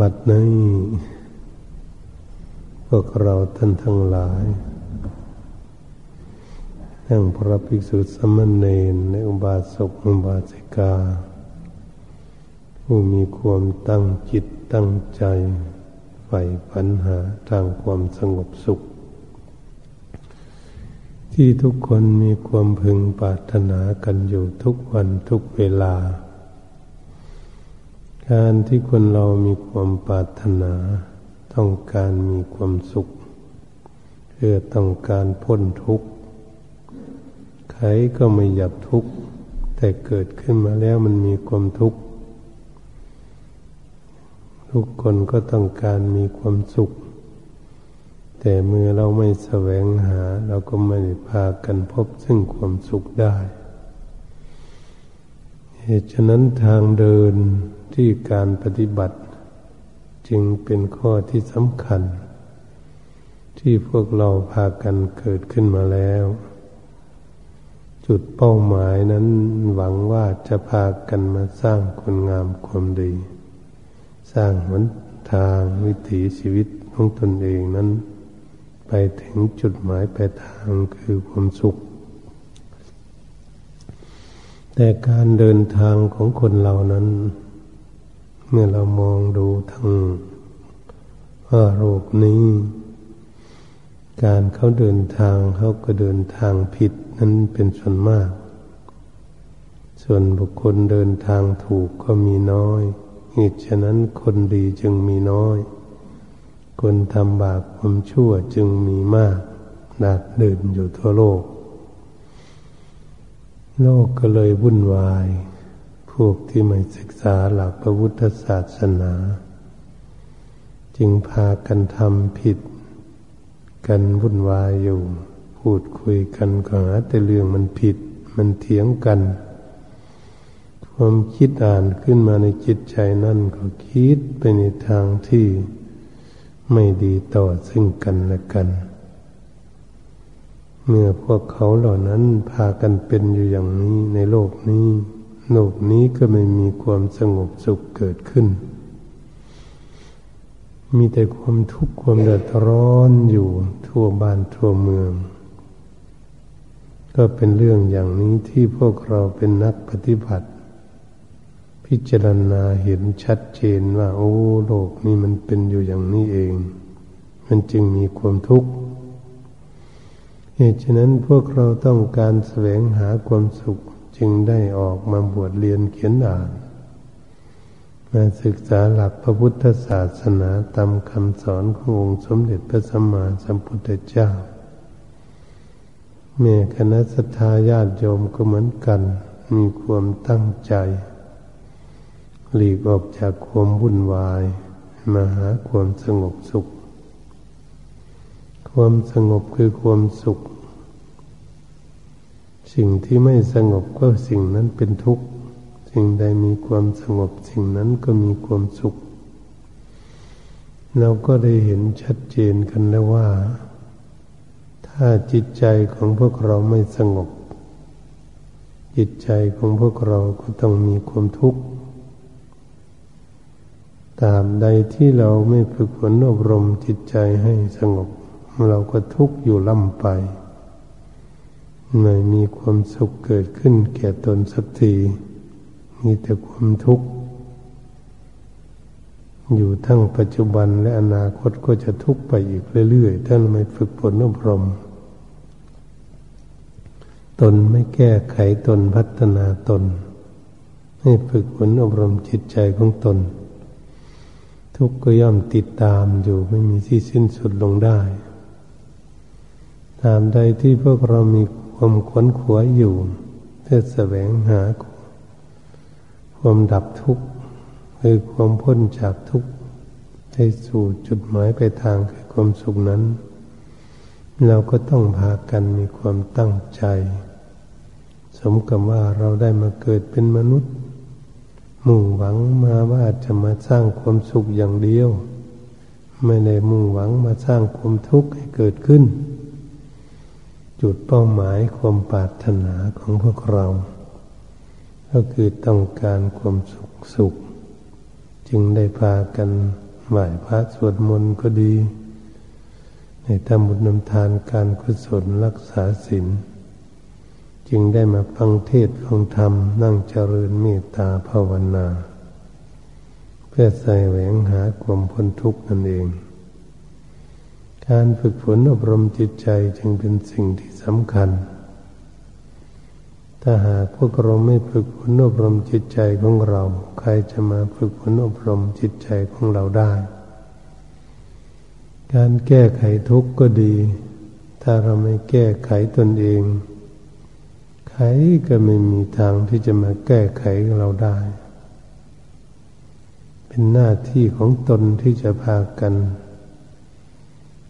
บัดนี้พวกเราท่านทั้งหลายทั้งพระภิกษุสมณเณรในอุบาสกอุบาสิกา ผู้มีความตั้งจิตตั้งใจใฝ่ปัญหาทางความสงบสุข ที่ทุกคนมีความพึงปรารถนากันอยู่ทุกวันทุกเวลา การที่คนเรามีความปรารถนา ต้องการมีความสุขเพื่อต้องการพ้นทุกข์ใครก็ไม่อยากทุกข์แต่เกิดขึ้นมาแล้วมันมีความทุกข์ทุกคนก็ต้องการมีความสุข แต่เมื่อเราไม่แสวงหา เราก็ไม่พากันพบซึ่งความสุขได้ เหตุฉะนั้นทางเดินที่การปฏิบัติ จึงเป็นข้อที่สำคัญ ที่พวกเราพากันเกิดขึ้นมาแล้ว จุดเป้าหมายนั้นหวังว่าจะพากันมาสร้างคุณงามความดี สร้างหนทางวิถีชีวิตของตนเองนั้น ไปถึงจุดหมายปลายทางคือความสุข แต่การเดินทางของคนเรานั้น เมื่อเรามองดูทั้งว่าโลกนี้ การเขาเดินทางเขาก็เดินทางผิดนั้นเป็นส่วนมาก ส่วนบุคคลเดินทางถูกก็มีน้อยเหตุฉะนั้นคนดีจึงมีน้อย คนทำบาปความชั่วจึงมีมากดาดเดินอยู่ทั่วโลก โลกก็เลยวุ่นวาย พวกที่ไม่ศึกษาหลักพระพุทธศาสนา จึงพากันทำผิด กันวุ่นวายอยู่ พูดคุยกันก็หาแต่เรื่องมันผิด มันเถียงกัน ความคิดอ่านขึ้นมาในจิตใจนั่นก็คิดไปในทางที่ไม่ดีต่อซึ่งกันและกัน เมื่อพวกเขาเหล่านั้นพากันเป็นอยู่อย่างนี้ในโลกนี้ โลกนี้ก็ไม่มีความสงบสุขเกิดขึ้น มีแต่ความทุกข์ความเดือดร้อนอยู่ทั่วบ้านทั่วเมือง ก็เป็นเรื่องอย่างนี้ที่พวกเราเป็นนักปฏิบัติ พิจารณาเห็นชัดเจนว่า โอ้ โลกนี้มันเป็นอยู่อย่างนี้เอง มันจึงมีความทุกข์ เหตุฉะนั้นพวกเราต้องการแสวงหาความสุขจึงได้ออกมาบวชเรียนเขียนอ่าน มาศึกษาหลักพระพุทธศาสนาตามคำสอนขององค์สมเด็จพระสัมมาสัมพุทธเจ้าแม่คณะสัตยาญาติโยมก็เหมือนกัน มีความตั้งใจ หลีกออกจากความวุ่นวาย มาหาความสงบสุข ความสงบคือความสุข สิ่งที่ไม่สงบก็สิ่งนั้นเป็นทุกข์ สิ่งใดมีความสงบสิ่งนั้นก็มีความสุข เราก็ได้เห็นชัดเจนกันแล้วว่า ถ้าจิตใจของพวกเราไม่สงบ จิตใจของพวกเราก็ต้องมีความทุกข์ตามใดที่เราไม่ฝึกฝนอบรมจิตใจให้สงบ เราก็ทุกข์อยู่ล่ำไปไม่มีความสุขเกิดขึ้นแก่ตนสักทีมีแต่ความทุกข์ อยู่ทั้งปัจจุบันและอนาคตก็จะทุกข์ไปอีกเรื่อยๆ ถ้าไม่ฝึกฝนอบรม ตนไม่แก้ไขตนพัฒนาตน ให้ฝึกฝนอบรมจิตใจของตน ทุกข์ก็ย่อมติดตามอยู่ไม่มีที่สิ้นสุดลงได้ ตามใดที่พวกเรามีความขวนขวายอยู่ เพื่อแสวงหา ความดับทุกข์คือความพ้นจากทุกข์ให้สู่จุดหมายไปทางคือความสุขนั้น เราก็ต้องพากันมีความตั้งใจ สมกับว่าเราได้มาเกิดเป็นมนุษย์ มุ่งหวังมาว่าจะมาสร้างความสุขอย่างเดียว ไม่ได้มุ่งหวังมาสร้างความทุกข์ให้เกิดขึ้น จุดเป้าหมายความปรารถนาของพวกเรา ก็คือต้องการความสุขสุข จึงได้พากันไหว้พระสวดมนต์ก็ดี ในทำบุญนำทานการกุศลรักษาศีลจึงได้มาฟังเทศฟังธรรมนั่งเจริญเมตตาภาวนา เพื่อใส่แหวงหาความพ้นทุกข์นั่นเอง การฝึกฝนอบรมจิตใจจึงเป็นสิ่งที่สำคัญ ถ้าหากพวกเราไม่ฝึกฝนอบรมจิตใจของเรา ใครจะมาฝึกฝนอบรมจิตใจของเราได้ การแก้ไขทุกข์ก็ดี ถ้าเราไม่แก้ไขตนเอง ใครก็ไม่มีทางที่จะมาแก้ไขเราได้ เป็นหน้าที่ของตนที่จะพากัน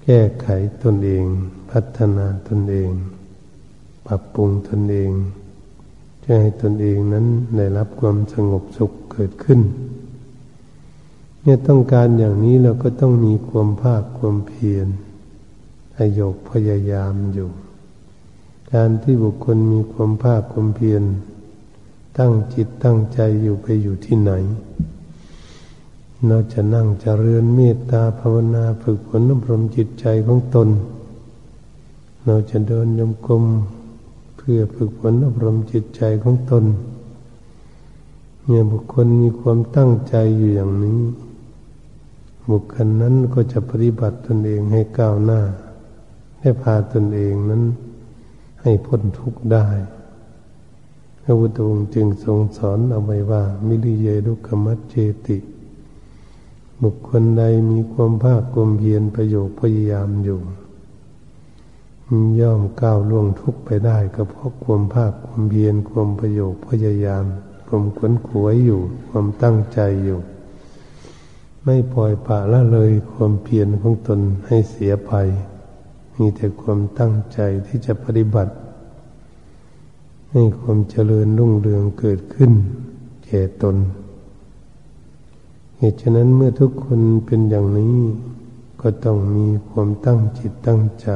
แก้ไขตนเอง พัฒนาตนเอง ปรับปรุงตนเองจะให้ตนเองนั้นได้รับความสงบสุขเกิดขึ้น เนี่ยต้องการอย่างนี้เราก็ต้องมีความภาคความเพียรอโยกพยายามอยู่ การที่บุคคลมีความภาคความเพียรตั้งจิตตั้งใจอยู่ไปอยู่ที่ไหน เราจะนั่งจะเรือนเมตตาภาวนาฝึกฝนอบรมจิตใจของตน เราจะเดินยมกลมเพื่อฝึกฝนอบรมจิตใจของตนเมื่อบุคคลมีความตั้งใจอยู่อย่างนี้ บุคคลนั้นก็จะปฏิบัติตนเองให้ก้าวหน้าให้พาตนเองนั้นให้พ้นทุกข์ได้พระพุทธองค์จึงทรงสอนเอาไว้ว่า มิริเยดุกมัจเจติ บุคคลใดมีความภาคความเพียรประโยชน์พยายามอยู่ ย่อมก้าวล่วงทุกไปได้ก็เพราะความภาคความเพียรความประโยชน์พยายาม ความขวนขวยอยู่ ความตั้งใจอยู่ ไม่ปล่อยปะละเลยความเพียรของตนให้เสียไป มีแต่ความตั้งใจที่จะปฏิบัติ ให้ความเจริญรุ่งเรืองเกิดขึ้นแก่ตน เหตุฉะนั้นเมื่อทุกคนเป็นอย่างนี้ ก็ต้องมีความตั้งจิตตั้งใจ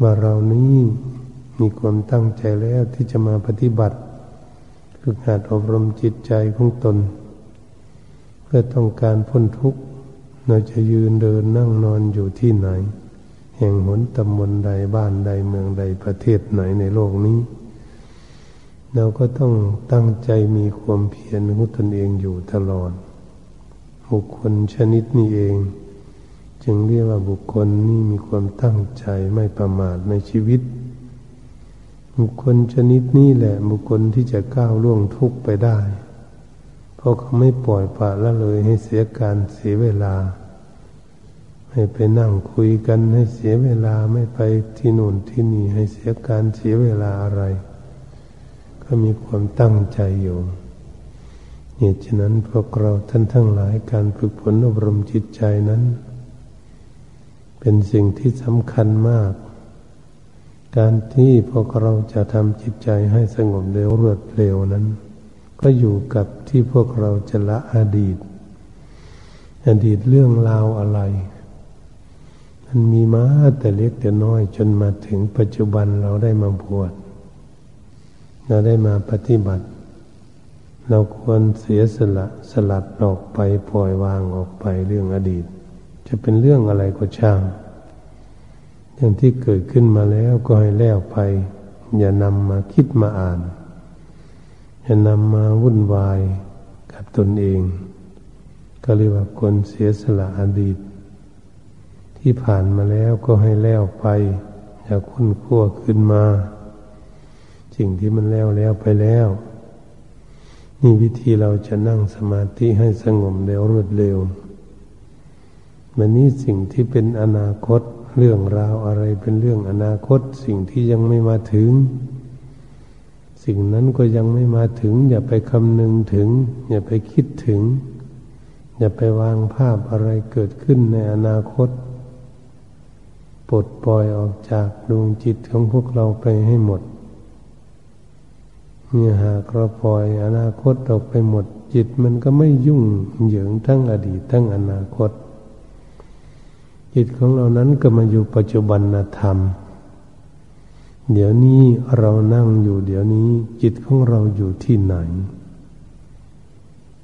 ว่าเรานี้มีความตั้งใจแล้วที่จะมาปฏิบัติฝึกหัดอบรมจิตใจของตน เพื่อต้องการพ้นทุกข์เราจะยืนเดินนั่งนอนอยู่ที่ไหน แห่งหนตำบลใดบ้านใดเมืองใดประเทศไหนในโลกนี้ เราก็ต้องตั้งใจมีความเพียรของตนเองอยู่ตลอด บุคคลชนิดนี้เอง จึงเรียกว่าบุคคลนี้มีความตั้งใจไม่ประมาทในชีวิต บุคคลชนิดนี้แหละ บุคคลที่จะก้าวล่วงทุกข์ไปได้ เพราะเขาไม่ปล่อยปละละเลยให้เสียการเสียเวลา ไม่ไปนั่งคุยกันให้เสียเวลาไม่ไปที่นู่นที่นี่ให้เสียการเสียเวลาอะไร ก็มีความตั้งใจอยู่ เหตุฉะนั้นพวกเราท่านทั้งหลายการฝึกฝนอบรมจิตใจนั้น เป็นสิ่งที่สำคัญมาก การที่พวกเราจะทำจิตใจให้สงบเร็วรวดเร็วนั้น ก็อยู่กับที่พวกเราจะละอดีต อดีตเรื่องราวอะไร มันมีมาแต่เล็กแต่น้อยจนมาถึงปัจจุบันเราได้มาบวชเราได้มาปฏิบัติ เราควรเสียสละสลัดออกไปปล่อยวางออกไปเรื่องอดีต จะเป็นเรื่องอะไรก็ช่างเรื่องที่เกิดขึ้นมาแล้วก็ให้แล้วไป อย่านำมาคิดมาอ่าน อย่านำมาวุ่นวายกับตนเอง ก็เรียกว่าคนเสียสละอดีต ที่ผ่านมาแล้วก็ให้แล้วไป อย่าคุ้นคั่วขึ้นมาสิ่งที่มันแล้วแล้วไปแล้ว วิธีเราจะนั่งสมาธิให้สงบเร็วรวดเร็วมันนี้สิ่งที่เป็นอนาคตเรื่องราวอะไรเป็นเรื่องอนาคต สิ่งที่ยังไม่มาถึง สิ่งนั้นก็ยังไม่มาถึง อย่าไปคำนึงถึง อย่าไปคิดถึง อย่าไปวางภาพอะไรเกิดขึ้นในอนาคตปลดปล่อยออกจากดวงจิตของพวกเราไปให้หมด เนี่ยหากเราปล่อยอนาคตออกไปหมดจิตมันก็ไม่ยุ่งเหยิงทั้งอดีตทั้งอนาคต จิตของเรานั้นก็มาอยู่ปัจจุบันธรรม เดี๋ยวนี้เรานั่งอยู่เดี๋ยวนี้ จิตของเราอยู่ที่ไหน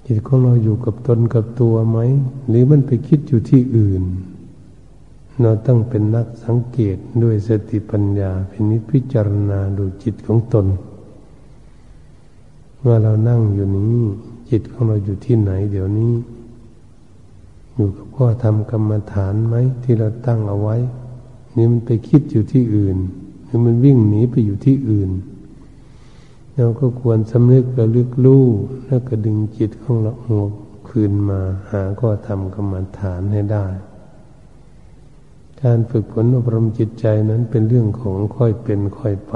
จิตของเราอยู่กับตนกับตัวไหม หรือมันไปคิดอยู่ที่อื่น เราต้องเป็นนักสังเกตด้วยสติปัญญาพินิจพิจารณาดูจิตของตน เมื่อเรานั่งอยู่นี้ จิตของเราอยู่ที่ไหน เดี๋ยวนี้ อยู่กับพ่อทำกรรมฐานไหมที่เราตั้งเอาไว้ นี่มันไปคิดอยู่ที่อื่นหรือมันวิ่งหนีไปอยู่ที่อื่น เราก็ควรสำนึกระลึกรู้แล้วก็ดึงจิตของเราคืนมาหาข้อธรรมกรรมฐานให้ได้การฝึกฝนอบรมจิตใจนั้นเป็นเรื่องของค่อยเป็นค่อยไป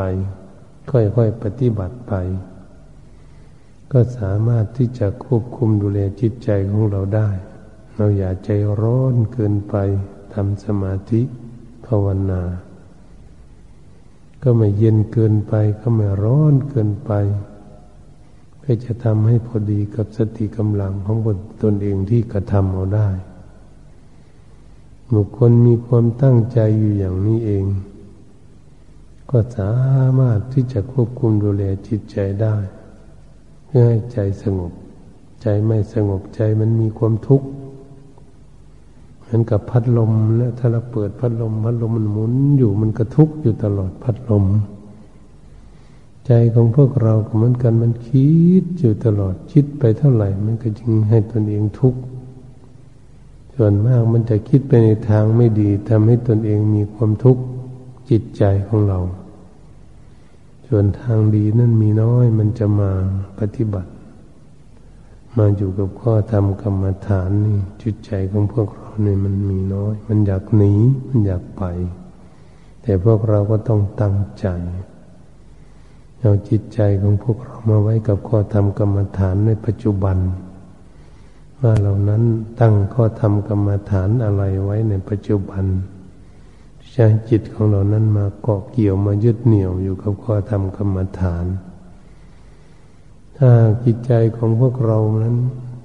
ค่อยๆปฏิบัติไป ก็สามารถที่จะควบคุมดูแลจิตใจของเราได้ เราอย่าใจร้อนเกินไปทำสมาธิภาวนา ก็ไม่เย็นเกินไปก็ไม่ร้อนเกินไปก็จะทำให้พอดีกับสติกำลังของตนเองที่กระทำเอาได้บุคคลมีความตั้งใจอยู่อย่างนี้เอง ก็สามารถที่จะควบคุมดูแลจิตใจได้ เพื่อให้ใจสงบ ใจไม่สงบใจมันมีความทุกข์เหมือนกับพัดลมและถ้าเราเปิดพัดลม พัดลมมันหมุนอยู่มันกระทุกอยู่ตลอดพัดลม ใจของพวกเราก็เหมือนกันมันคิดอยู่ตลอดคิดไปเท่าไหร่มันก็จึงให้ตนเองทุกข์ส่วนมากมันจะคิดไปในทางไม่ดีทำให้ตนเองมีความทุกข์จิตใจของเรา ส่วนทางดีนั่นมีน้อยมันจะมาปฏิบัติ มาอยู่กับข้อธรรมกรรมฐานนี่จิตใจของพวกเราเนี่ยมันมีน้อย มันอยากหนีมันอยากไป แต่พวกเราก็ต้องตั้งใจเอาจิตใจของพวกเรามาไว้กับข้อธรรมกรรมฐานในปัจจุบัน ว่าเหล่านั้นตั้งข้อธรรมกรรมฐานอะไรไว้ในปัจจุบัน ใช้จิตของเรานั้นมาเกาะเกี่ยวมายึดเหนี่ยวอยู่กับข้อธรรมกรรมฐาน ถ้าจิตใจของพวกเรานั้น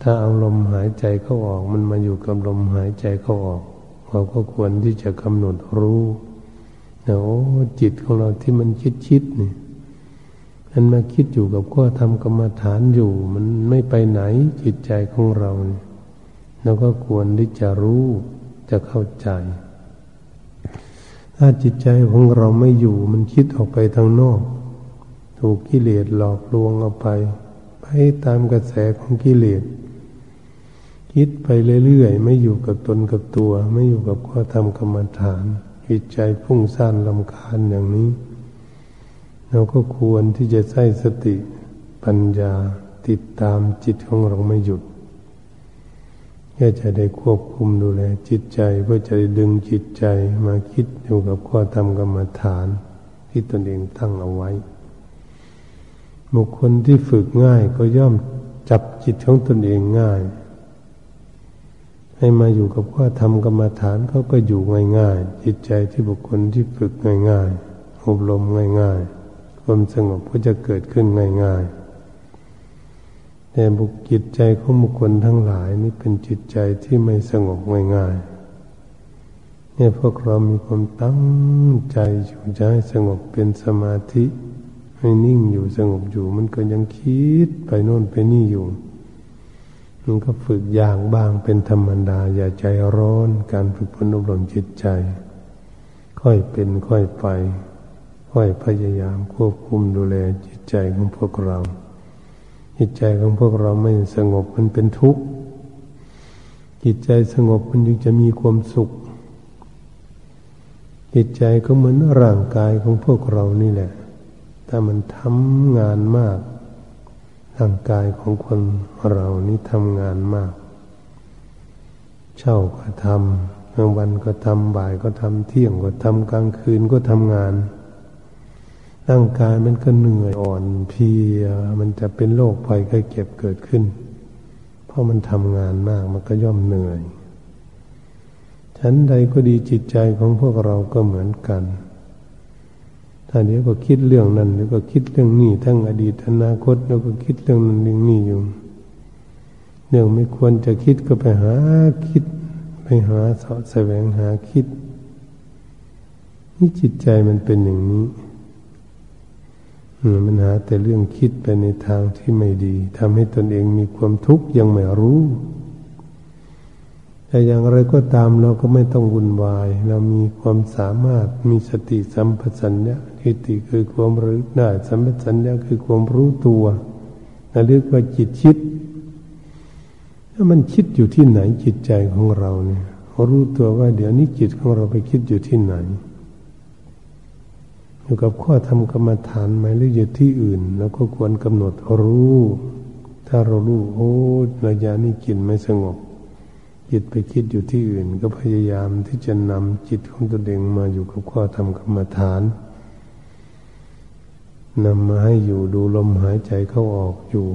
ถ้าเอาลมหายใจเข้าออกมันมาอยู่กับลมหายใจเข้าออก เราก็ควรที่จะกำหนดรู้นะโอ้จิตของเราที่มันคิดคิดนี่มันมาคิดอยู่กับข้อทำกรรมฐานอยู่ มันไม่ไปไหนจิตใจของเราเราก็ควรที่จะรู้จะเข้าใจ ถ้าจิตใจของเราไม่อยู่มันคิดออกไปทางนอก ถูกกิเลสหลอกลวงเอาไป ไปตามกระแสของกิเลส คิดไปเรื่อยๆ ไม่อยู่กับตนกับตัว ไม่อยู่กับข้อธรรมกรรมฐาน จิตใจพุ่งซ่านลำคาญอย่างนี้ เราก็ควรที่จะใช้สติปัญญาติดตามจิตของเราไม่หยุด พื่อจะได้ควบคุมดูแลจิตใจ เพื่อจะได้ดึงจิตใจมาคิดอยู่กับข้อธรรมกรรมฐาน ที่ตนเองตั้งเอาไว้ บุคคลที่ฝึกง่ายก็ย่อมจับจิตของตนเองง่าย ให้มาอยู่กับข้อธรรมกรรมฐานเขาก็อยู่ง่ายๆจิตใจที่บุคคลที่ฝึกง่ายๆอบรมง่ายๆความสงบก็จะเกิดขึ้นง่ายๆ แต่บุคจิตใจของบุคคลทั้งหลายนี่เป็นจิตใจที่ไม่สงบง่ายๆเนี่ยพวกเรามีความตั้งใจอยู่ให้สงบเป็นสมาธิให้นิ่งอยู่สงบอยู่ มันก็ยังคิดไปโน่นไปนี่อยู่ มันก็ฝึกอย่างบ้างเป็นธรรมดา อย่าใจร้อนการฝึกฝนอบรมจิตใจ ค่อยเป็นค่อยไป ค่อยพยายามควบคุมดูแลจิตใจของพวกเรา จิตใจของพวกเราไม่สงบมันเป็นทุกข์ จิตใจสงบมันจึงจะมีความสุข จิตใจก็เหมือนร่างกายของพวกเรานี่แหละ ถ้ามันทำงานมาก ร่างกายของคนเรานี่ทำงานมาก เช่าก็ทำกลางวันก็ทำบ่ายก็ทำเที่ยงก็ทำกลางคืนก็ทำงาน ร่างกายมันก็เหนื่อยอ่อนเพียมันจะเป็นโรคภัยไข้เจ็บเกิดขึ้น เพราะมันทำงานมากมันก็ย่อมเหนื่อย ฉันใดก็ดีจิตใจของพวกเราก็เหมือนกันถ้าเดี๋ยวก็คิดเรื่องนั้นเดี๋ยวก็คิดเรื่องนี้ทั้งอดีตอนาคตแล้วก็คิดเรื่องนั้นเรื่องนี้อยู่เรื่องไม่ควรจะคิดก็ไปหาคิด ไปหาสาะแสวงหาคิด นี่จิตใจมันเป็นอย่างนี้ มันหาแต่เรื่องคิดไปในทางที่ไม่ดีทำให้ตนเองมีความทุกข์ยังไม่รู้ แต่อย่างไรก็ตามเราก็ไม่ต้องวุ่นวาย เรามีความสามารถมีสติสัมปชัญญะทิฏฐิคือความรู้ได้สัมปชัญญะคือความรู้ตัวนั่นเรียกว่าจิตคิดถ้ามันคิดอยู่ที่ไหนจิตใจของเราเนี่ยรู้ตัวว่าเดี๋ยวนี้จิตของเราไปคิดอยู่ที่ไหน อยู่กับข้อทำกรรมฐานไหมหรืออยู่ที่อื่นแล้วก็ควรกำหนดรู้ ถ้าเรารู้โอ้ระยะนี้จิตไม่สงบ จิตไปคิดอยู่ที่อื่น ก็พยายามที่จะนำจิตของตัวเองมาอยู่กับข้อทำกรรมฐานนำมาให้อยู่ดูลมหายใจเข้าออกอยู่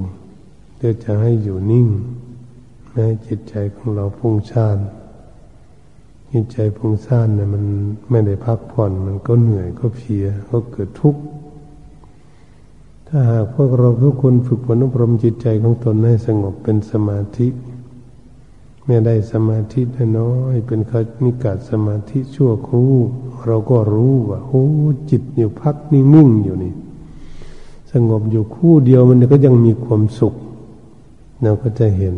เพื่อจะให้อยู่นิ่งให้จิตใจของเราพุ่งชาติ จิตใจพุ่งซ่านเนี่ยมันไม่ได้พักผ่อน มันก็เหนื่อยก็เพียก็เกิดทุกข์ถ้าหากพวกเราทุกคนฝึกฝนอบรมจิตใจของตนให้สงบเป็นสมาธิเมื่อได้สมาธิน้อยเป็นคณิกาสมาธิชั่วครู่เราก็รู้ว่าโอ้จิตอยู่พักนิ่งอยู่นี่ สงบอยู่คู่เดียวมันก็ยังมีความสุขเราก็จะเห็น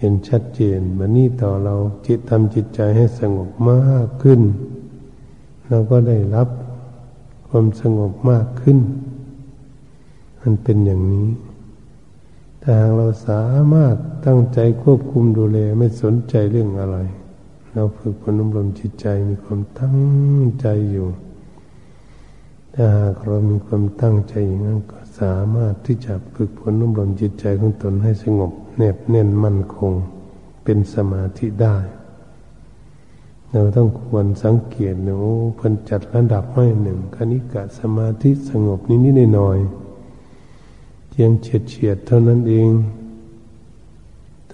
เห็นชัดเจนมันนี่ต่อเราจิตทำจิตใจให้สงบมากขึ้น เราก็ได้รับความสงบมากขึ้น มันเป็นอย่างนี้ถ้าหากเราสามารถตั้งใจควบคุมดูแลไม่สนใจเรื่องอะไร เราฝึกพนุบรมจิตใจมีความตั้งใจอยู่ ถ้าหากเรามีความตั้งใจอย่างนั้นก็สามารถที่จะฝึกฝนนุ่มรมจิตใจของตนให้สงบ แนบแน่นมั่นคงเป็นสมาธิได้ เราต้องควรสังเกตหนะโอ้เพิ่นจัดระดับให้หนึ่งคณิกะสมาธิสงบนิดนิดหน่อยเพียงเฉียดเฉียดเท่านั้นเอง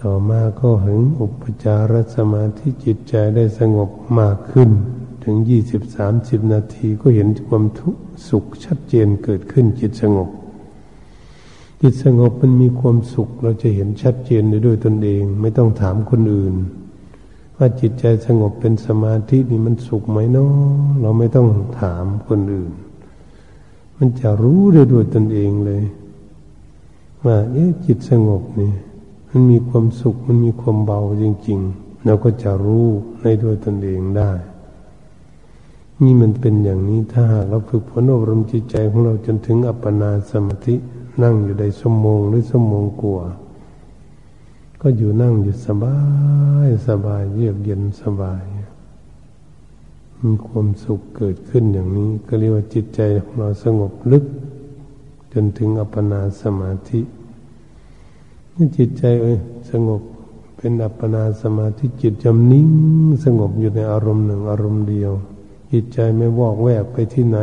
ต่อมาก็ถึงอุปจารสมาธิจิตใจได้สงบมากขึ้น ถึงยี่สิบสามสิบนาทีก็เห็นความทุกข์สุขชัดเจนเกิดขึ้นจิตสงบ จิตสงบมันมีความสุข เราจะเห็นชัดเจนด้ด้วยตนเอง ไม่ต้องถามคนอื่น ว่าจิตใจสงบเป็นสมาธินี่มันสุขไหมเนาะเราไม่ต้องถามคนอื่น มันจะรู้ได้ด้วยตนเองเลย ว่าเอ๊ะจิตสงบนี่มันมีความสุขมันมีความเบาจริง ๆ เราก็จะรู้ในด้วยตนเองได้ นี่มันเป็นอย่างนี้ถ้าหากเราฝึกฝนอบรมจิตใจของเราจนถึงอัปปนาสมาธิ นั่งอยู่ได้ชั่วโมงหรือชั่วโมงกว่าก็อยู่นั่งอยู่สบายสบายเยือกเย็นสบายมีความสุขเกิดขึ้นอย่างนี้ ก็เรียกว่าจิตใจของเราสงบลึก จนถึงอัปปนาสมาธินี่จิตใจเอ้ยสงบเป็นอัปปนาสมาธิจิตจำนิ่งสงบอยู่ในอารมณ์หนึ่งอารมณ์เดียว จิตใจไม่วอกแวกไปที่ไหน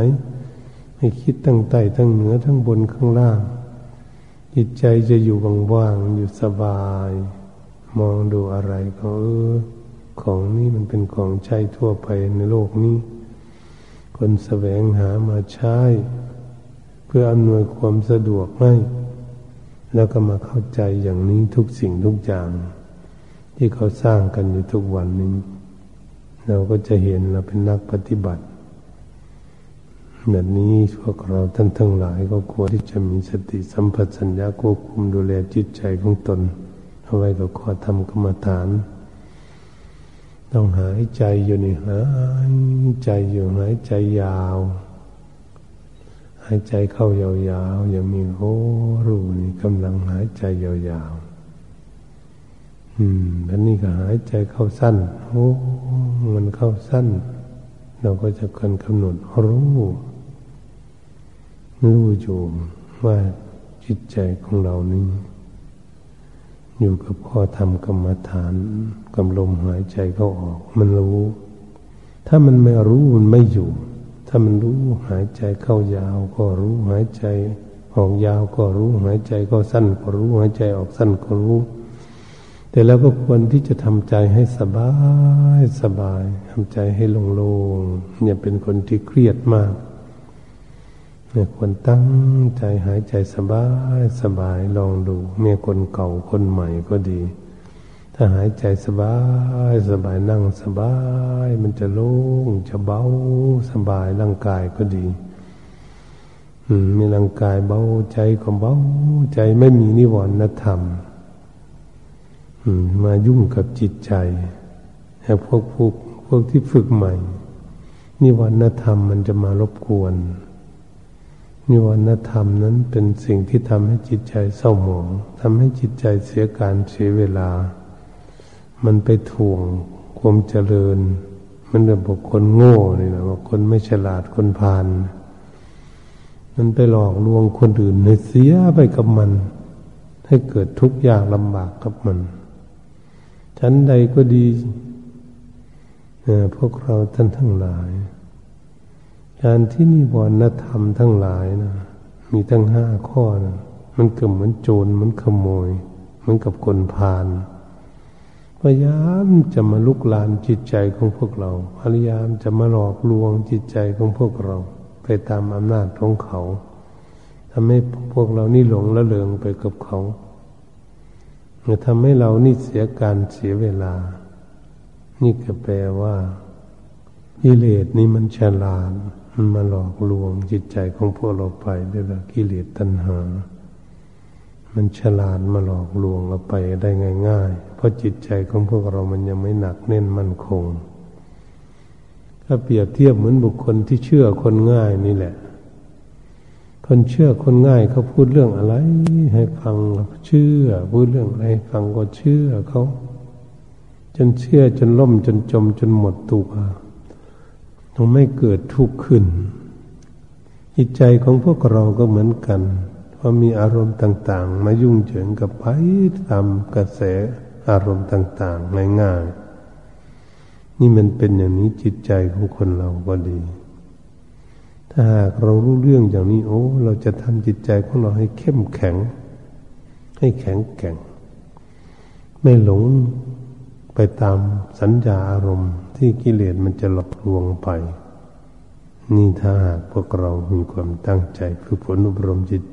ไม่คิดทั้งใต้ทั้งเหนือทั้งบนข้างล่าง จิตใจจะอยู่ว่างๆอยู่สบาย มองดูอะไรก็เออของนี้มันเป็นของใช้ทั่วไปในโลกนี้ คนแสวงหามาใช้ เพื่ออำนวยความสะดวกให้ แล้วก็มาเข้าใจอย่างนี้ทุกสิ่งทุกอย่าง ที่เขาสร้างกันอยู่ทุกวันนี้ เราก็จะเห็นเราเป็นนักปฏิบัติ แบบนี้พวกเราท่านทั้งหลายก็ควรที่จะมีสติสัมปชัญญะควบคุมดูแลจิตใจของตนเอาไว้กับข้อธรรมกรรมฐาน ต้องหายใจอยู่นี่หายใจอยู่หายใจยาว หายใจเข้ายาวๆอย่างมีโอ้รู้นี่กำลังหายใจยาวๆอืมแล้วนี่ก็หายใจเข้าสั้นโอ้มันเข้าสั้น เราก็จะกันกำหนดรู้ รู้อยู่ว่าจิตใจของเรานี้อยู่กับข้อธรรมกรรมฐานกำลมหายใจเข้าออก มันรู้ ถ้ามันไม่รู้มันไม่อยู่ ถ้ามันรู้หายใจเข้ายาว ก็รู้หายใจออกยาวก็รู้หายใจก็สั้นก็รู้หายใจออกสั้นก็รู้ แต่แล้วก็ควรที่จะทำใจให้สบายสบายทำใจให้โล่งๆอย่าเป็นคนที่เครียดมาก เนี่ยควรตั้งใจหายใจสบายสบายลองดูเมียคนเก่าคนใหม่ก็ดี ถ้าหายใจสบายสบายนั่งสบาย มันจะโล่งจะเบาสบายร่างกายก็ดีมีร่างกายเบาใจก็เบาใจไม่มีนิวรณธรรมมายุ่งกับจิตใจแต่พวกพวกพวกที่ฝึกใหม่ นิวรณธรรมมันจะมารบกวน นิวรณธรรมนั้นเป็นสิ่งที่ทำให้จิตใจเศร้าหมองทำให้จิตใจเสียการเสียเวลา มันไปถ่วงความเจริญ มันเรื่องบอกคนโง่นี่นะว่าคนไม่ฉลาดคนพาลมันไปหลอกลวงคนอื่นให้เสียไปกับมัน ให้เกิดทุกข์ยากลำบากกับมัน ชั้นใดก็ดีพวกเราท่านทั้งหลาย การที่นิวรณธรรมทั้งหลายนะมีทั้งห้าข้อนะมันเกิดเหมือนโจรเหมือนขโมย เหมือนกับคนพาลพยายามจะมาลุกลานจิตใจของพวกเรา พยายามจะมาหลอกลวงจิตใจของพวกเรา ไปตามอำนาจของเขาทำให้พวกเรานี่หลงละเลงไปกับเขาทำให้เรานี่เสียการเสียเวลา นี่ก็แปลว่ากิเลสนี่มันฉลาด มาหลอกลวงจิตใจของพวกเราไปด้วยว่ากิเลสตัณหา มันฉลาดมาหลอกลวงเราไปได้ง่ายๆ เพราะจิตใจของพวกเรามันยังไม่หนักแน่นมั่นคง ถ้าเปรียบเทียบเหมือนบุคคลที่เชื่อคนง่ายนี่แหละ คนเชื่อคนง่ายเขาพูดเรื่องอะไร ให้ฟังเชื่อ พูดเรื่องอะไรฟังก็เชื่อเขา จนเชื่อจนล่มจนจมจนหมดตัว ต้องไม่เกิดทุกข์ขึ้น จิตใจของพวกเราก็เหมือนกันพอมีอารมณ์ต่าง ๆ มายุ่งเฉิงกับไปตามกระแสอารมณ์ต่าง ๆ ง่ายๆนี่มันเป็นอย่างนี้จิตใจของคนเราก็ดี ถ้าหากเรารู้เรื่องอย่างนี้โอ้เราจะทำจิตใจของเราให้เข้มแข็ง ให้แข็งแกร่ง ไม่หลงไปตามสัญญาอารมณ์ ที่กิเลสมันจะหลอกลวงไป นี่ถ้าหากพวกเรามีความตั้งใจฝึกฝนอบรมจิต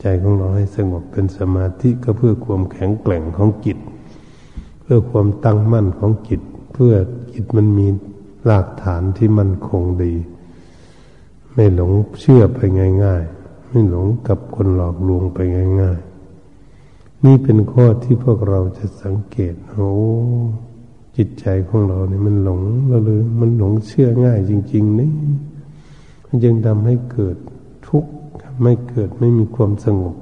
ใจของเราให้สงบเป็นสมาธิก็เพื่อความแข็งแกร่งของจิต เพื่อความตั้งมั่นของจิต เพื่อจิตมันมีรากฐานที่มันคงดี ไม่หลงเชื่อไปง่าย ๆ ไม่หลงกับคนหลอกลวงไปง่าย ๆ นี่เป็นข้อที่พวกเราจะสังเกตโอ้ จิตใจของเราเนี่ยมันหลงละเลยมันหลงเชื่อง่ายจริง ๆ นี่มันจึงทำให้เกิดทุกข์ไม่เกิดไม่มีความสงบ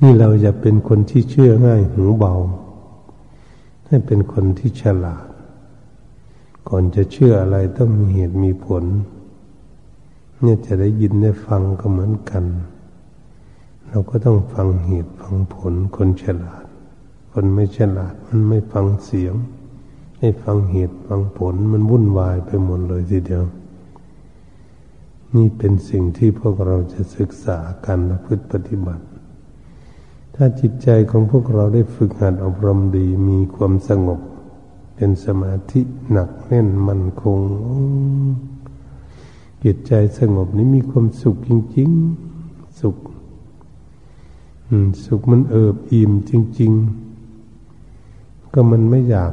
นี่เราจะเป็นคนที่เชื่อง่ายหูเบา ให้เป็นคนที่ฉลาด ก่อนจะเชื่ออะไรต้องมีเหตุมีผล เนี่ยจะได้ยินได้ฟังก็เหมือนกัน เราก็ต้องฟังเหตุฟังผลคนฉลาด คนไม่ฉลาดมันไม่ฟังเสียงให้ฟังเหตุฟังผลมันวุ่นวายไปหมดเลยทีเดียว นี่เป็นสิ่งที่พวกเราจะศึกษาการประพฤติปฏิบัติ ถ้าจิตใจของพวกเราได้ฝึกหัดอบรมดีมีความสงบ เป็นสมาธิหนักแน่นมั่นคงจิตใจสงบนี้มีความสุขจริง ๆ สุขสุขมันเอิบอิ่มจริง ๆ ก็มันไม่อยาก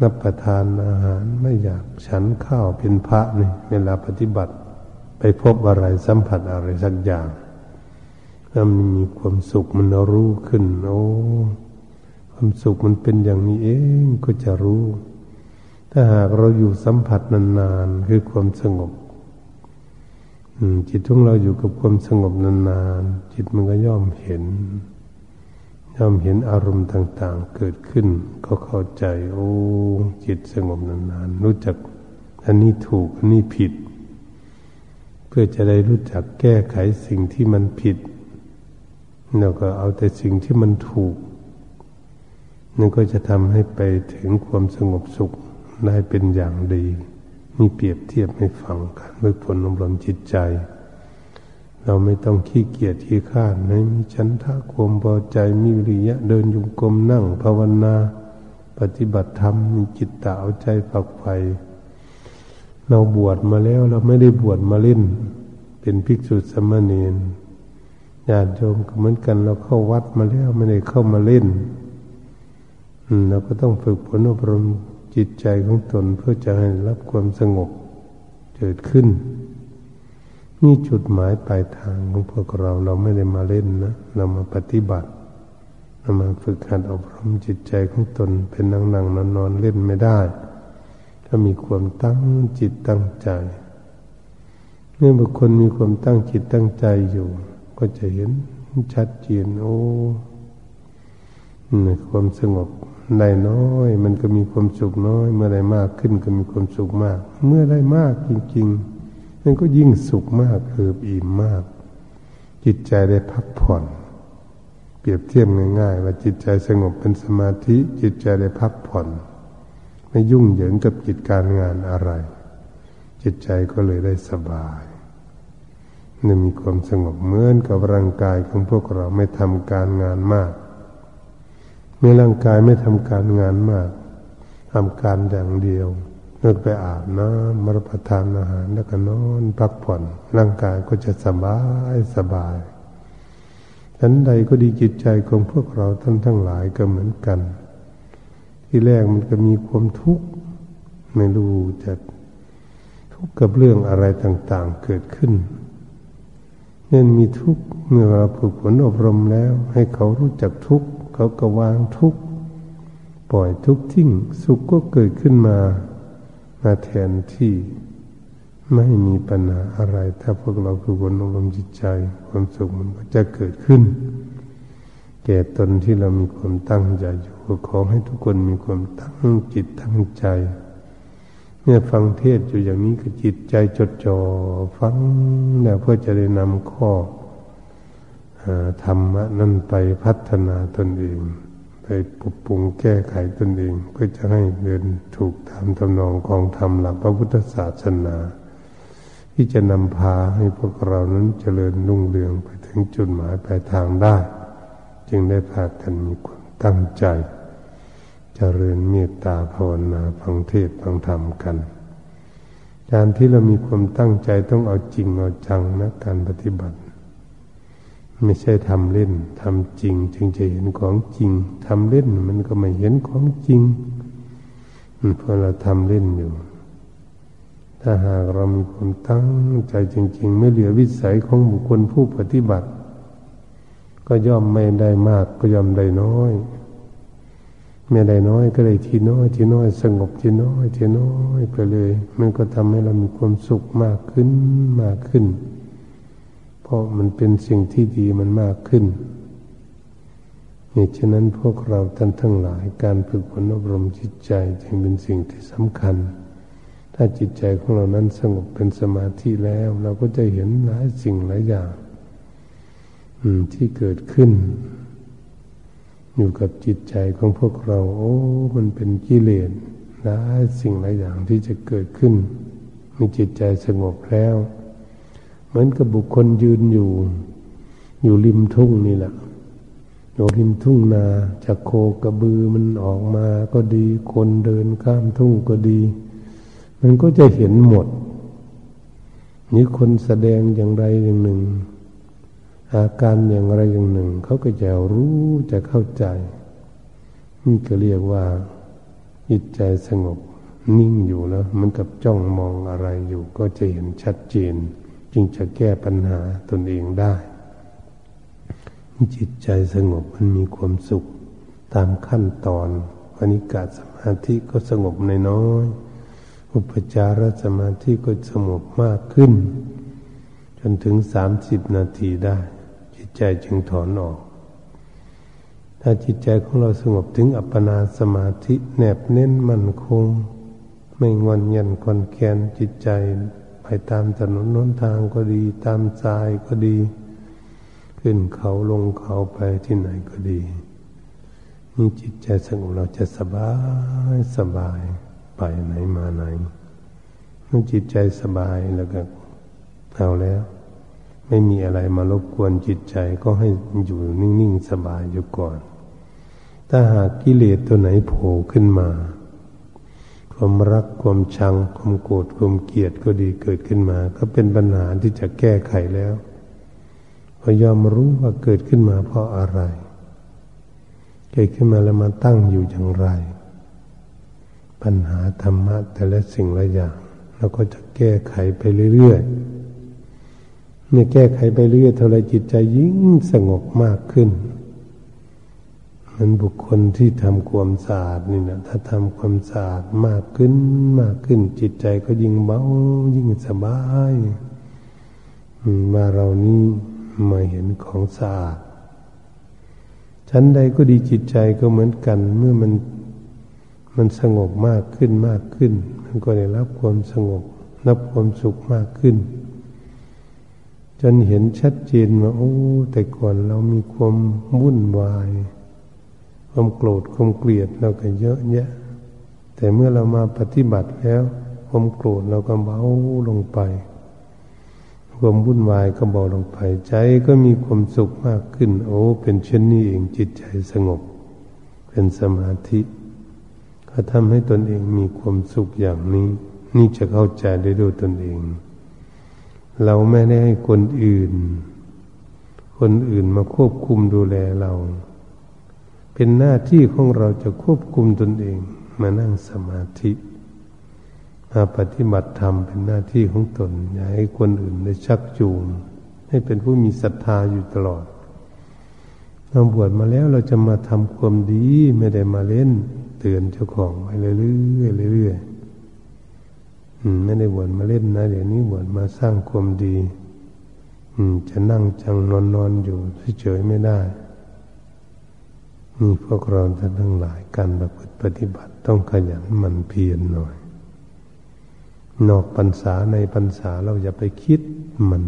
นับประทานอาหาร ไม่อยากฉันข้าวเป็นพระนี่เวลาปฏิบัติ ไปพบอะไรสัมผัสอะไรสักอย่างถ้ามันมีความสุขมันรู้ขึ้น โอ้ความสุขมันเป็นอย่างนี้เองก็จะรู้ ถ้าหากเราอยู่สัมผัสนานๆคือความสงบจิตของเราอยู่กับความสงบนานๆจิตมันก็ย่อมเห็น ย่อมเห็นอารมณ์ต่าง ๆ เกิดขึ้น ก็เข้าใจ โอ้จิตสงบนานๆรู้จักอันนี้ถูกอันนี้ผิด เพื่อจะได้รู้จักแก้ไขสิ่งที่มันผิดเราก็เอาแต่สิ่งที่มันถูกนั่นก็จะทำให้ไปถึงความสงบสุขได้เป็นอย่างดีมีเปรียบเทียบให้ฟังการฝึกฝนอบรมจิตใจ เราไม่ต้องขี้เกียจขี้ข้านไม่มีฉันทะความพอใจมีวิริยะเดินยุงกลมนั่งภาวนา ปฏิบัติธรรมมีจิตตาเอาใจฝักใฝ่เราบวชมาแล้วเราไม่ได้บวชมาเล่น เป็นภิกษุสมณีญาติโยมก็เหมือนกันเราเข้าวัดมาแล้วไม่ได้เข้ามาเล่นเราก็ต้องฝึกฝนอบรมจิตใจของตนเพื่อจะให้รับความสงบเกิดขึ้น นี่จุดหมายปลายทางของพวกเราเราไม่ได้มาเล่นนะ เรามาปฏิบัติเรามาฝึกหัดอบรมจิตใจของตนเป็นนั่งนังนอนนอนเล่นไม่ได้ ถ้ามีความตั้งจิตตั้งใจเมื่อบุคคลมีความตั้งจิตตั้งใจอยู่ ก็จะเห็นชัดเจนโอ้ความสงบได้น้อย มันก็มีความสุขน้อย เมื่อได้มากขึ้นก็มีความสุขมาก เมื่อได้มากจริง ๆ มันก็ยิ่งสุขมากเอิบอิ่มมาก จิตใจได้พักผ่อน เปรียบเทียบง่ายๆว่าจิตใจสงบเป็นสมาธิ จิตใจได้พักผ่อน ไม่ยุ่งเหยิงกับกิจการงานอะไร จิตใจก็เลยได้สบายนี่มีความสงบเหมือนกับร่างกายของพวกเราไม่ทำการงานมากเมื่อร่างกายไม่ทำการงานมากทำการอย่างเดียว เลิกไปอาบน้ำมรประทานอาหารแล้วก็นอนพักผ่อนร่างกายก็จะสบายสบายฉันใดก็ดีจิตใจของพวกเราท่านทั้งหลายก็เหมือนกัน ที่แรกมันก็มีความทุกข์ไม่รู้จะทุกข์กับเรื่องอะไรต่างๆเกิดขึ้นเมื่อมีทุกข์เมื่อเราฝึกฝนอบรมแล้ว ให้เขารู้จักทุกข์เขาก็วางทุกข์ปล่อยทุกข์ทิ้งสุขก็เกิดขึ้นมา มาแทนที่ไม่มีปัญหาอะไร ถ้าพวกเราฝึกฝนอบรมณ์จิตใจ ความสุขมันก็จะเกิดขึ้น แก่ตนที่เรามีความตั้งใจอยู่ขอให้ทุกคนมีความตั้งจิตตั้งใจ เนี่ยฟังเทศอยู่อย่างนี้ก็จิตใจจดจ่อฟังแล้วเพื่อจะได้นำข้อธรรมะนั่นไปพัฒนาตนเอง ไปปรับปรุงแก้ไขตนเองเพื่อจะให้เดินถูกตามตำนองของธรรมหลักพระพุทธศาสนา ที่จะนำพาให้พวกเรานั้นเจริญรุ่งเรืองไปถึงจุดหมายปลายทางได้ จึงได้พากันมีความตั้งใจเจริญเมตตาภาวนาฟังเทศฟังธรรมกัน การที่เรามีความตั้งใจต้องเอาจริงเอาจังนะการปฏิบัติ ไม่ใช่ทำเล่นทำจริง จึงจะเห็นของจริงทำเล่นมันก็ไม่เห็นของจริงเพราะเราทำเล่นอยู่ ถ้าหากเรามีความตั้งใจจริง ๆ ไม่เหลือวิสัยของบุคคลผู้ปฏิบัติ ก็ย่อมไม่ได้มากก็ย่อมได้น้อยไม่ได้น้อยก็ได้ทีน้อย ทีน้อยสงบทีน้อย ทีน้อยไปเลย มันก็ทำให้เรามีความสุขมากขึ้นมากขึ้น เพราะมันเป็นสิ่งที่ดีมันมากขึ้นเหตุฉะนั้นพวกเราท่านทั้งหลายการฝึกฝนอบรมจิตใจจึงเป็นสิ่งที่สำคัญ ถ้าจิตใจของเรานั้นสงบเป็นสมาธิแล้ว เราก็จะเห็นหลายสิ่งหลายอย่างที่เกิดขึ้น อยู่กับจิตใจของพวกเรา โอ้ มันเป็นกิเลสหลายสิ่งหลายอย่างที่จะเกิดขึ้นมีจิตใจสงบแล้ว มือนกับบุคคลยืนอยู่ อยู่ริมทุ่งนี่แหละอยู่ริมทุ่งนาจากโคกระบือมันออกมาก็ดี คนเดินข้ามทุ่งก็ดี มันก็จะเห็นหมด นี่คนแสดงอย่างไรอย่างหนึ่ง อาการอย่างไรอย่างหนึ่ง เขาก็จะรู้จะเข้าใจ นี่ก็เรียกว่าจิตใจสงบนิ่งอยู่แล้ว มันกับจ้องมองอะไรอยู่ก็จะเห็นชัดเจน จึงจะแก้ปัญหาตนเองได้ จิตใจสงบมันมีความสุข ตามขั้นตอนวนิกาสมาธิก็สงบในน้อย อุปจารสมาธิก็สงบมากขึ้น จนถึงสามสิบนาทีได้ จิตใจจึงถอนออก ถ้าจิตใจของเราสงบถึงอัปปนาสมาธิแนบเน้นมั่นคง ไม่งอนยันคอนแคนจิตใจ ไปตามถนนน้นทางก็ดี ตามทรายก็ดี ขึ้นเขาลงเขาไปที่ไหนก็ดีนี่จิตใจสงบเราจะสบายสบายไปไหนมาไหนเมื่อจิตใจสบายแล้วก็เอาแล้ว ไม่มีอะไรมารบกวนจิตใจก็ให้อยู่นิ่งๆสบายอยู่ก่อน ถ้าหากกิเลสตัวไหนโผล่ขึ้นมา ความรักความชังความโกรธความเกลียดก็ดีเกิดขึ้นมา ก็เป็นปัญหาที่จะแก้ไขแล้วพอยอมรู้ว่าเกิดขึ้นมาเพราะอะไร เกิดขึ้นมาแล้วมาตั้งอยู่อย่างไร ปัญหาธรรมะแต่ละสิ่งละอย่างเราก็จะแก้ไขไปเรื่อยๆเมื่อแก้ไขไปเรื่อยเท่าไรจิตใจยิ่งสงบมากขึ้น มันบุคคลที่ทำความสะอาดนี่นะถ้าทำความสะอาดมากขึ้นมากขึ้น จิตใจก็ยิ่งเบายิ่งสบายมาเรานี้มาเห็นของสะอาดชั้นใดก็ดีจิตใจก็เหมือนกัน เมื่อมันมันสงบมากขึ้นมากขึ้น มันก็ได้รับความสงบรับความสุขมากขึ้น จนเห็นชัดเจนว่าโอ้ แต่ก่อนเรามีความวุ่นวาย ความโกรธความเกลียดเราก็เยอะแยะ แต่เมื่อเรามาปฏิบัติแล้ว ความโกรธเราก็เบาลงไปความวุ่นวายก็เบาลงไปใจก็มีความสุขมากขึ้น โอ้ เป็นเช่นนี้เองจิตใจสงบ เป็นสมาธิ ก็ทำให้ตนเองมีความสุขอย่างนี้ นี่จะเข้าใจได้ด้วยตนเอง เราไม่ได้ให้คนอื่น คนอื่นมาควบคุมดูแลเรา เป็นหน้าที่ของเราจะควบคุมตนเอง มานั่งสมาธิมาปฏิบัติธรรมเป็นหน้าที่ของตน อย่าให้คนอื่นได้ชักจูง ให้เป็นผู้มีศรัทธาอยู่ตลอดเราบวชมาแล้วเราจะมาทำความดีไม่ได้มาเล่น เตือนเจ้าของไปเรื่อยๆเรื่อยๆไม่ได้บวชมาเล่นนะเดี๋ยวนี้บวชมาสร้างความดีจะนั่งจังนอนนอนอยู่เฉยๆไม่ได้ นี่พวกเราทั้งหลายการประพฤติปฏิบัติต้องขยันหมั่นเพียรหน่อย นอกปัญษาในปัญษาเราอย่าไปคิดมัน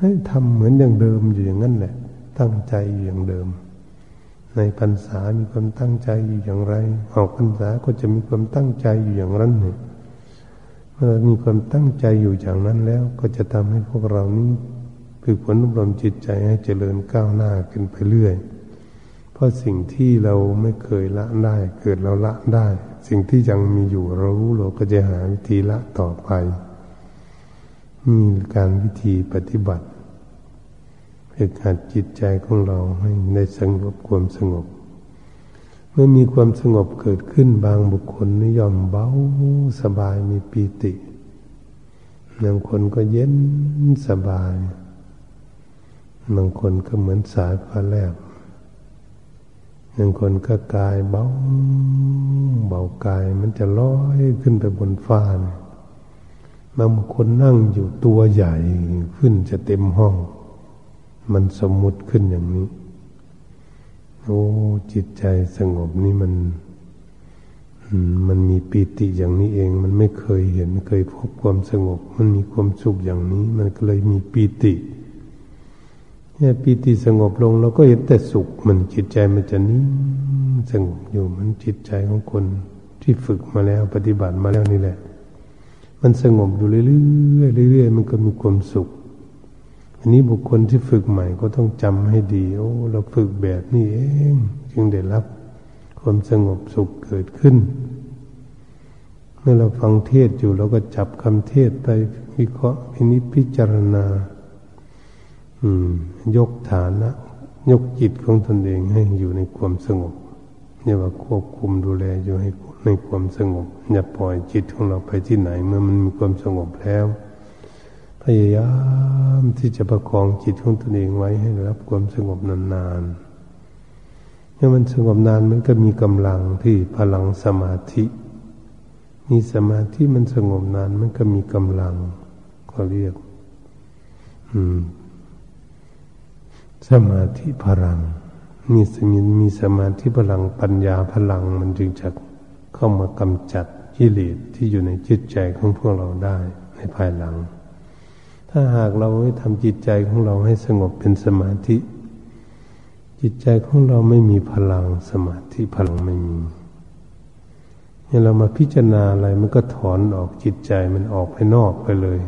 ให้ทำเหมือนอย่างเดิมอยู่อย่างนั้นแหละ ตั้งใจอยู่อย่างเดิม ในปัญษามีความตั้งใจอยู่อย่างไร ออกปัญษาก็จะมีความตั้งใจอยู่อย่างนั้นเนี่ยเมื่อมีความตั้งใจอยู่อย่างนั้นแล้ว ก็จะทำให้พวกเรานี้ฝึกฝนอบรมจิตใจให้เจริญก้าวหน้าขึ้นไปเรื่อย เพราะสิ่งที่เราไม่เคยละได้ เกิดเราละได้ สิ่งที่ยังมีอยู่เรารู้เราก็จะหาวิธีละต่อไปมีการวิธีปฏิบัติฝึกหัดจิตใจของเราให้ในสงบความสงบ เมื่อมีความสงบเกิดขึ้นบางบุคคลนิยมเบาสบายมีปีติบางคนก็เย็นสบายบางคนก็เหมือนสายฟ้าแลบ บางคนก็กายเบาเบากายมันจะลอยขึ้นไปบนฟ้าบางคนนั่งอยู่ตัวใหญ่ขึ้นจะเต็มห้อง มันสมมุติขึ้นอย่างนี้ โอ้จิตใจสงบนี่มัน มันมีปีติอย่างนี้เอง มันไม่เคยเห็นเคยพบความสงบ มันมีความสุขอย่างนี้ มันก็เลยมีปีติ เนี่ยปีติสงบลงเราก็เห็นแต่สุขมันจิตใจมันจะนิ่งสงบอยู่มันจิตใจของคนที่ฝึกมาแล้วปฏิบัติมาแล้วนี่แหละ มันสงบอยู่เรื่อยๆเรื่อยๆมันก็มีความสุข อันนี้บุคคลที่ฝึกใหม่ก็ต้องจำให้ดีโอ้เราฝึกแบบนี้เองจึงได้รับความสงบสุขเกิดขึ้น เมื่อเราฟังเทศอยู่เราก็จับคำเทศไปวิเคราะห์พินิจพิจารณา ยกฐานะยกจิตของตนเองให้อยู่ในความสงบเนี่ยว่าควบคุมดูแลอยู่ให้ในความสงบ อย่าปล่อยจิตของเราไปที่ไหน เมื่อมันมีความสงบแล้ว พยายามที่จะประคองจิตของตนเองไว้ให้รับความสงบนานๆเมื่อมันสงบนานมันก็มีกำลังที่พลังสมาธิมีสมาธิมันสงบนานมันก็มีกำลังก็เรียก อืม สมาธิพลังมีสมิมีสมาธิพลังปัญญาพลังมันจึงจะเข้ามากำจัดกิเลสที่อยู่ในจิตใจของพวกเราได้ในภายหลัง ถ้าหากเราไม่ทำจิตใจของเราให้สงบเป็นสมาธิ จิตใจของเราไม่มีพลังสมาธิพลังไม่มีเนี่ยเรามาพิจารณาอะไรมันก็ถอนออกจิตใจมันออกไปนอกไปเลย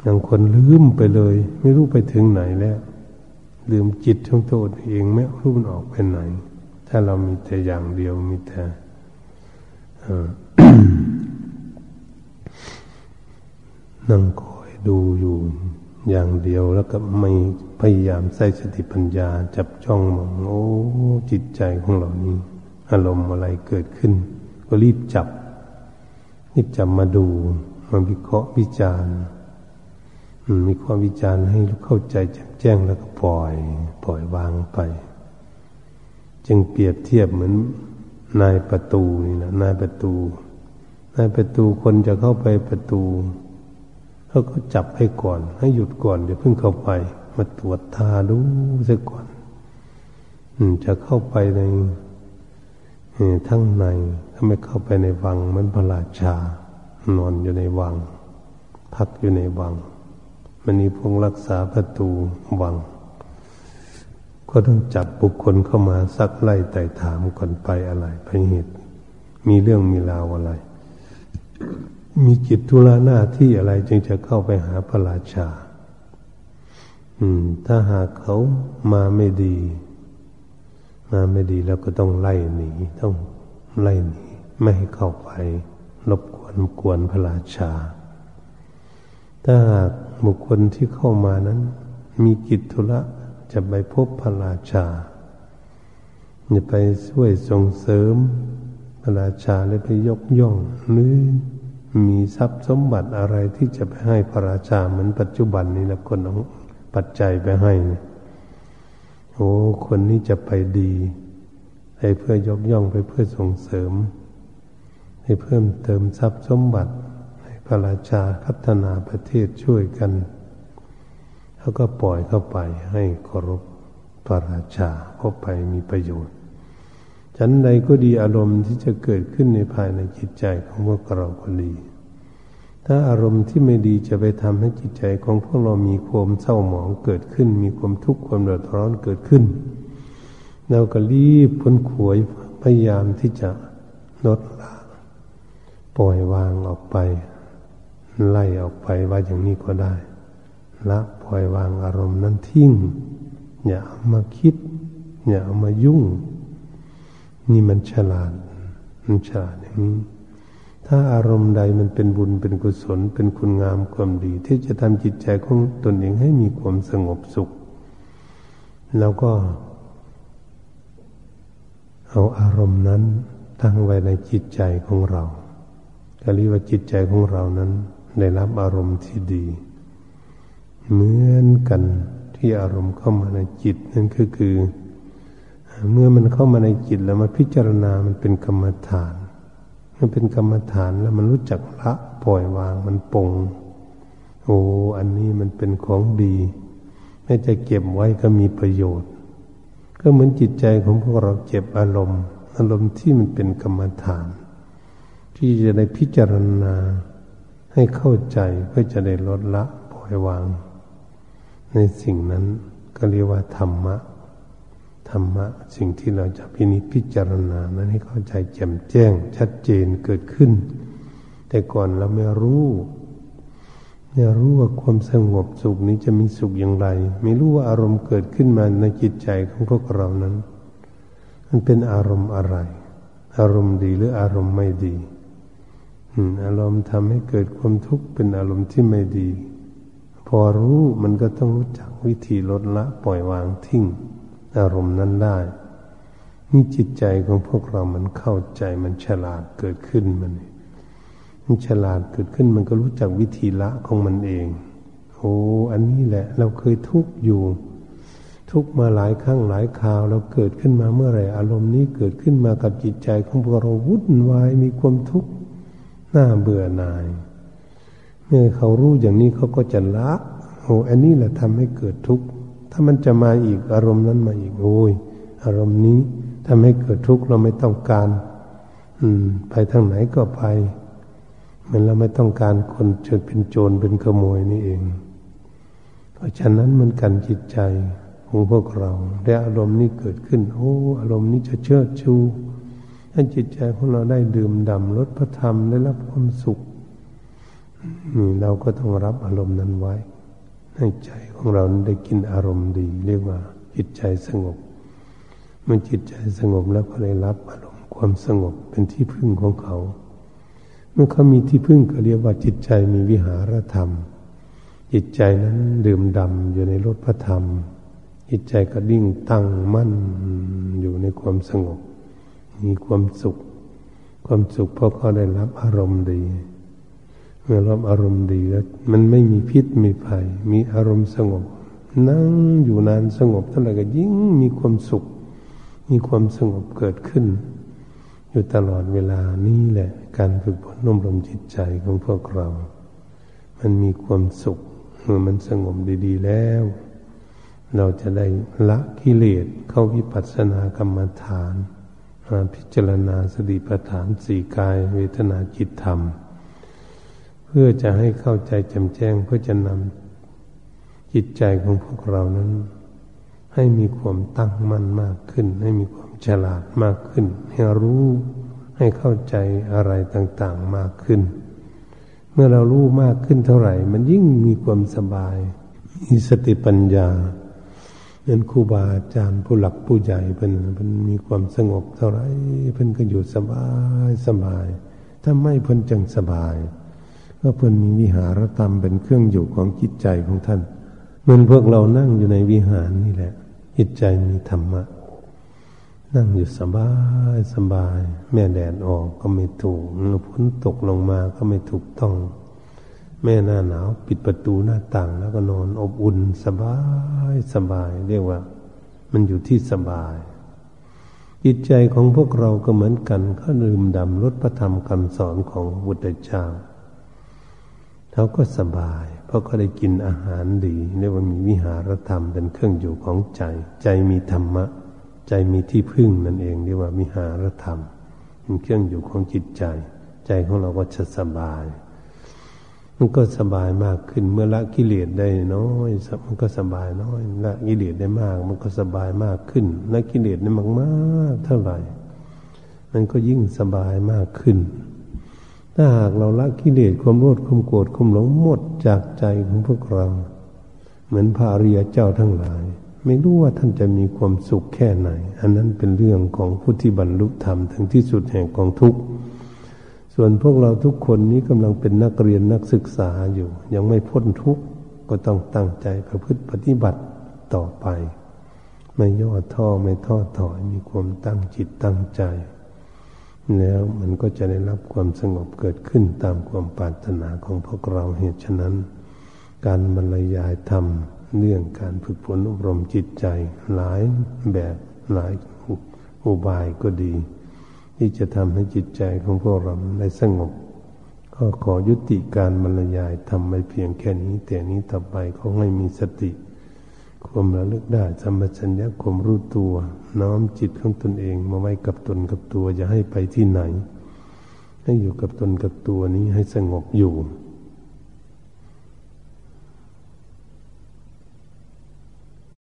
อย่างคนลืมไปเลย ไม่รู้ไปถึงไหนแล้ว ลืมจิตของตัวเองไม่รู้มันออกไปไหน ถ้าเรามีแต่อย่างเดียวมีแต่นั่งคอยดูอยู่อย่างเดียวแล้วก็ไม่พยายามใส่สติปัญญา จับจ้องมองโอ้จิตใจของเรานี้อารมณ์อะไรเกิดขึ้น ก็รีบจับรีบจับมาดูมาวิเคราะห์วิจารณ์ มีความวิจารณ์ให้เข้าใจแจ่มแจ้งแล้วก็ปล่อย ปล่อยวางไป จึงเปรียบเทียบเหมือนนายประตูนี่นะนายประตู นายประตูคนจะเข้าไปประตูเขาก็จับให้ก่อน ให้หยุดก่อนเดี๋ยวเพิ่งเข้าไป มาตรวจทาดูซะก่อนจะเข้าไปในทั้งในถ้าไม่เข้าไปในวังมันพระราชา นอนอยู่ในวัง พักอยู่ในวัง มันมีพงรักษาประตูวัง ก็ต้องจับบุคคลเข้ามาซักไล่ไต่ถามก่อนไปอะไรไปเหตุ มีเรื่องมีราวอะไร มีกิจธุระหน้าที่อะไรจึงจะเข้าไปหาพระราชา อืม ถ้าหากเขามาไม่ดี มาไม่ดีแล้วก็ต้องไล่หนี ต้องไล่หนี ไม่ให้เข้าไปรบกวนกวนพระราชา ถ้าหาก บุคคลที่เข้ามานั้น มีกิจธุระจะไปพบพระราชาจะไปช่วยส่งเสริม พระราชาเลยไปยกย่องหรือมีทรัพย์สมบัติอะไรที่จะไปให้พระราชาเหมือนปัจจุบันนี้นะคนเอาปัจจัยไปให้โอ้คนนี้จะไปดีไปเพื่อยกย่องไปเพื่อส่งเสริม ให้เพิ่มเติมทรัพย์สมบัติ พระราชาพัฒนาประเทศช่วยกันเขาก็ปล่อยเข้าไปให้เคารพพระราชาเข้าไปมีประโยชน์ฉันใดก็ดีอารมณ์ที่จะเกิดขึ้นในภายในจิตใจของพวกเราก็ดี ถ้าอารมณ์ที่ไม่ดีจะไปทำให้จิตใจของพวกเรามีความเศร้าหมองเกิดขึ้น มีความทุกข์ความเดือดร้อนเกิดขึ้น เราก็รีบพ้นขวยพยายามที่จะลดละปล่อยวางออกไป ไล่ออกไปว่าอย่างนี้ก็ได้ละปล่อยวางอารมณ์นั้นทิ้งอย่าเอามาคิด อย่าเอามายุ่ง นี่มันฉลาดมันฉลาดอย่างนี้ถ้าอารมณ์ใดมันเป็นบุญเป็นกุศล เป็นคุณงามความดี ที่จะทำจิตใจของตนเองให้มีความสงบสุข แล้วก็ เอาอารมณ์นั้นตั้งไว้ในจิตใจของเราก็เรียกว่าจิตใจของเรานั้น ได้รับอารมณ์ที่ดี เหมือนกันที่อารมณ์เข้ามาในจิตนั่นก็คือ เมื่อมันเข้ามาในจิตแล้วมาพิจารณามันเป็นกรรมฐานมันเป็นกรรมฐานแล้วมันรู้จักละปล่อยวางมันปงโอ้อันนี้มันเป็นของดีแม้จะเก็บไว้ก็มีประโยชน์ ก็เหมือนจิตใจของพวกเราเจ็บอารมณ์ อารมณ์ที่มันเป็นกรรมฐาน ที่จะได้พิจารณา ให้เข้าใจเพื่อจะได้ลดละปล่อยวาง ในสิ่งนั้นก็เรียกว่าธรรมะ ธรรมะ สิ่งที่เราจะพินิจพิจารณานั้นให้เข้าใจแจ่มแจ้ง ชัดเจนเกิดขึ้น แต่ก่อนเราไม่รู้ไม่รู้ว่าความสงบสุขนี้จะมีสุขอย่างไร ไม่รู้ว่าอารมณ์เกิดขึ้นมาในจิตใจของพวกเรานั้น มันเป็นอารมณ์อะไร อารมณ์ดีหรืออารมณ์ไม่ดี อารมณ์ทำให้เกิดความทุกข์เป็นอารมณ์ที่ไม่ดี พอรู้มันก็ต้องรู้จักวิธีลดละปล่อยวางทิ้งอารมณ์นั้นได้ นี่จิตใจของพวกเรามันเข้าใจมันฉลาดเกิดขึ้นมันมันฉลาดเกิดขึ้นมันก็รู้จักวิธีละของมันเองโอ้อันนี้แหละ เราเคยทุกข์อยู่ ทุกมาหลายครั้งหลายคราวเราเกิดขึ้นมาเมื่อไหร่อารมณ์นี้เกิดขึ้นมากับจิตใจของพวกเราวุ่นวายมีความทุกข์ น่าเบื่อหน่าย เมื่อเขารู้อย่างนี้เขาก็จะละโอ้อันนี้แหละทำให้เกิดทุกข์ถ้ามันจะมาอีกอารมณ์นั้นมาอีกโอ้ยอารมณ์นี้ทำให้เกิดทุกข์เราไม่ต้องการ อืม ไปทางไหนก็ไปเหมือนเราไม่ต้องการคนจนเป็นโจรเป็นขโมยนี่เอง เพราะฉะนั้นมันกันจิตใจของพวกเรา ได้อารมณ์นี้เกิดขึ้น โอ้ อารมณ์นี้จะเชิดชู ให้จิตใจของเราได้ดื่มด่ำรสพระธรรมได้รับความสุขนี่เราก็ต้องรับอารมณ์นั้นไว้ ให้ใจของเราได้กินอารมณ์ดี เรียกว่าจิตใจสงบ เมื่อจิตใจสงบแล้วก็ได้รับอารมณ์ความสงบเป็นที่พึ่งของเขา เมื่อเขามีที่พึ่งก็เรียกว่าจิตใจมีวิหารธรรม จิตใจนั้นดื่มด่ำอยู่ในรสพระธรรมจิตใจก็ดิ่งตั้งมั่นอยู่ในความสงบ มีความสุข ความสุขเพราะเขาได้รับอารมณ์ดี เมื่อรับอารมณ์ดีแล้วมันไม่มีพิษมีภัย มีอารมณ์สงบ นั่งอยู่นานสงบเท่าไหร่ก็ยิ่งมีความสุข มีความสงบเกิดขึ้น อยู่ตลอดเวลานี่แหละ การฝึกฝนนุ่มรมจิตใจของพวกเรา มันมีความสุขเมื่อมันสงบดี ๆ แล้วเราจะได้ละกิเลสเข้าวิปัสสนากรรมฐาน พิจารณาสติปัฏฐานสี่กาย เวทนาจิตธรรม เพื่อจะให้เข้าใจแจ่มแจ้งเพื่อจะนำจิตใจของพวกเรานั้น ให้มีความตั้งมั่นมากขึ้น ให้มีความฉลาดมากขึ้น ให้รู้ให้เข้าใจอะไรต่างๆมากขึ้น เมื่อเรารู้มากขึ้นเท่าไหร่ มันยิ่งมีความสบาย มีสติปัญญา นั้นครูบาอาจารย์ผู้หลักผู้ใหญ่เป็นเป็นมีความสงบเท่าไรเพิ่นก็อยู่สบายสบาย ถ้าไม่เพิ่นจังสบาย ก็เพื่นมีวิหารธรรมเป็นเครื่องอยู่ของจิตใจของท่านเหมือนพวกเรานั่งอยู่ในวิหารนี่แหละจิตใจมีธรรมะ นั่งอยู่สบายสบาย แม่แดดออกก็ไม่ถูกเมื่อฝนตกลงมาก็ไม่ถูกต้อง แม่หน้าหนาว ปิดประตูหน้าต่างแล้วก็นอนอบอุ่นสบายสบาย เรียกว่า มันอยู่ที่สบาย จิตใจของพวกเราก็เหมือนกันเขาลืมดำลดพระธรรมคำสอนของบุตรเจ้าเขาก็สบาย เพราะเขาได้กินอาหารดีเรียกว่ามีวิหารธรรมเป็นเครื่องอยู่ของใจ ใจมีธรรมะ ใจมีที่พึ่งนั่นเองเรียกว่าวิหารธรรมเป็นเครื่องอยู่ของจิตใจ ใจของเราก็จะสบาย มันก็สบายมากขึ้น เมื่อละกิเลสได้น้อย มันก็สบายน้อยละกิเลสได้มาก มันก็สบายมากขึ้นละกิเลสได้มากมากเท่าไหร่ มันก็ยิ่งสบายมากขึ้น ถ้าหากเราละกิเลสความโลภความโกรธความหลงหมดจากใจของพวกเรา เหมือนพระอริยเจ้าทั้งหลาย ไม่รู้ว่าท่านจะมีความสุขแค่ไหน อันนั้นเป็นเรื่องของผู้ที่บรรลุธรรมถึงที่สุดแห่งกองทุกข์ ส่วนพวกเราทุกคนนี้กำลังเป็นนักเรียนนักศึกษาอยู่ ยังไม่พ้นทุกข์ก็ต้องตั้งใจประพฤติปฏิบัติต่อไป ไม่ย่อท้อไม่ท้อถอยมีความตั้งจิตตั้งใจ แล้วมันก็จะได้รับความสงบเกิดขึ้นตามความปรารถนาของพวกเราเหตุฉะนั้น การบรรยายธรรมเรื่องการฝึกฝนอบรมจิตใจหลายแบบหลายอุบายก็ดี ที่จะทำให้จิตใจของพวกเราได้สงบ ก็ขอยุติการบรรยายทำไปเพียงแค่นี้ แต่นี้ต่อไปขอให้มีสติ ความระลึกได้สัมปชัญญะความรู้ตัว น้อมจิตของตนเองมาไว้กับตนกับตัวอย่าให้ไปที่ไหน ให้อยู่กับตนกับตัวนี้ให้สงบอยู่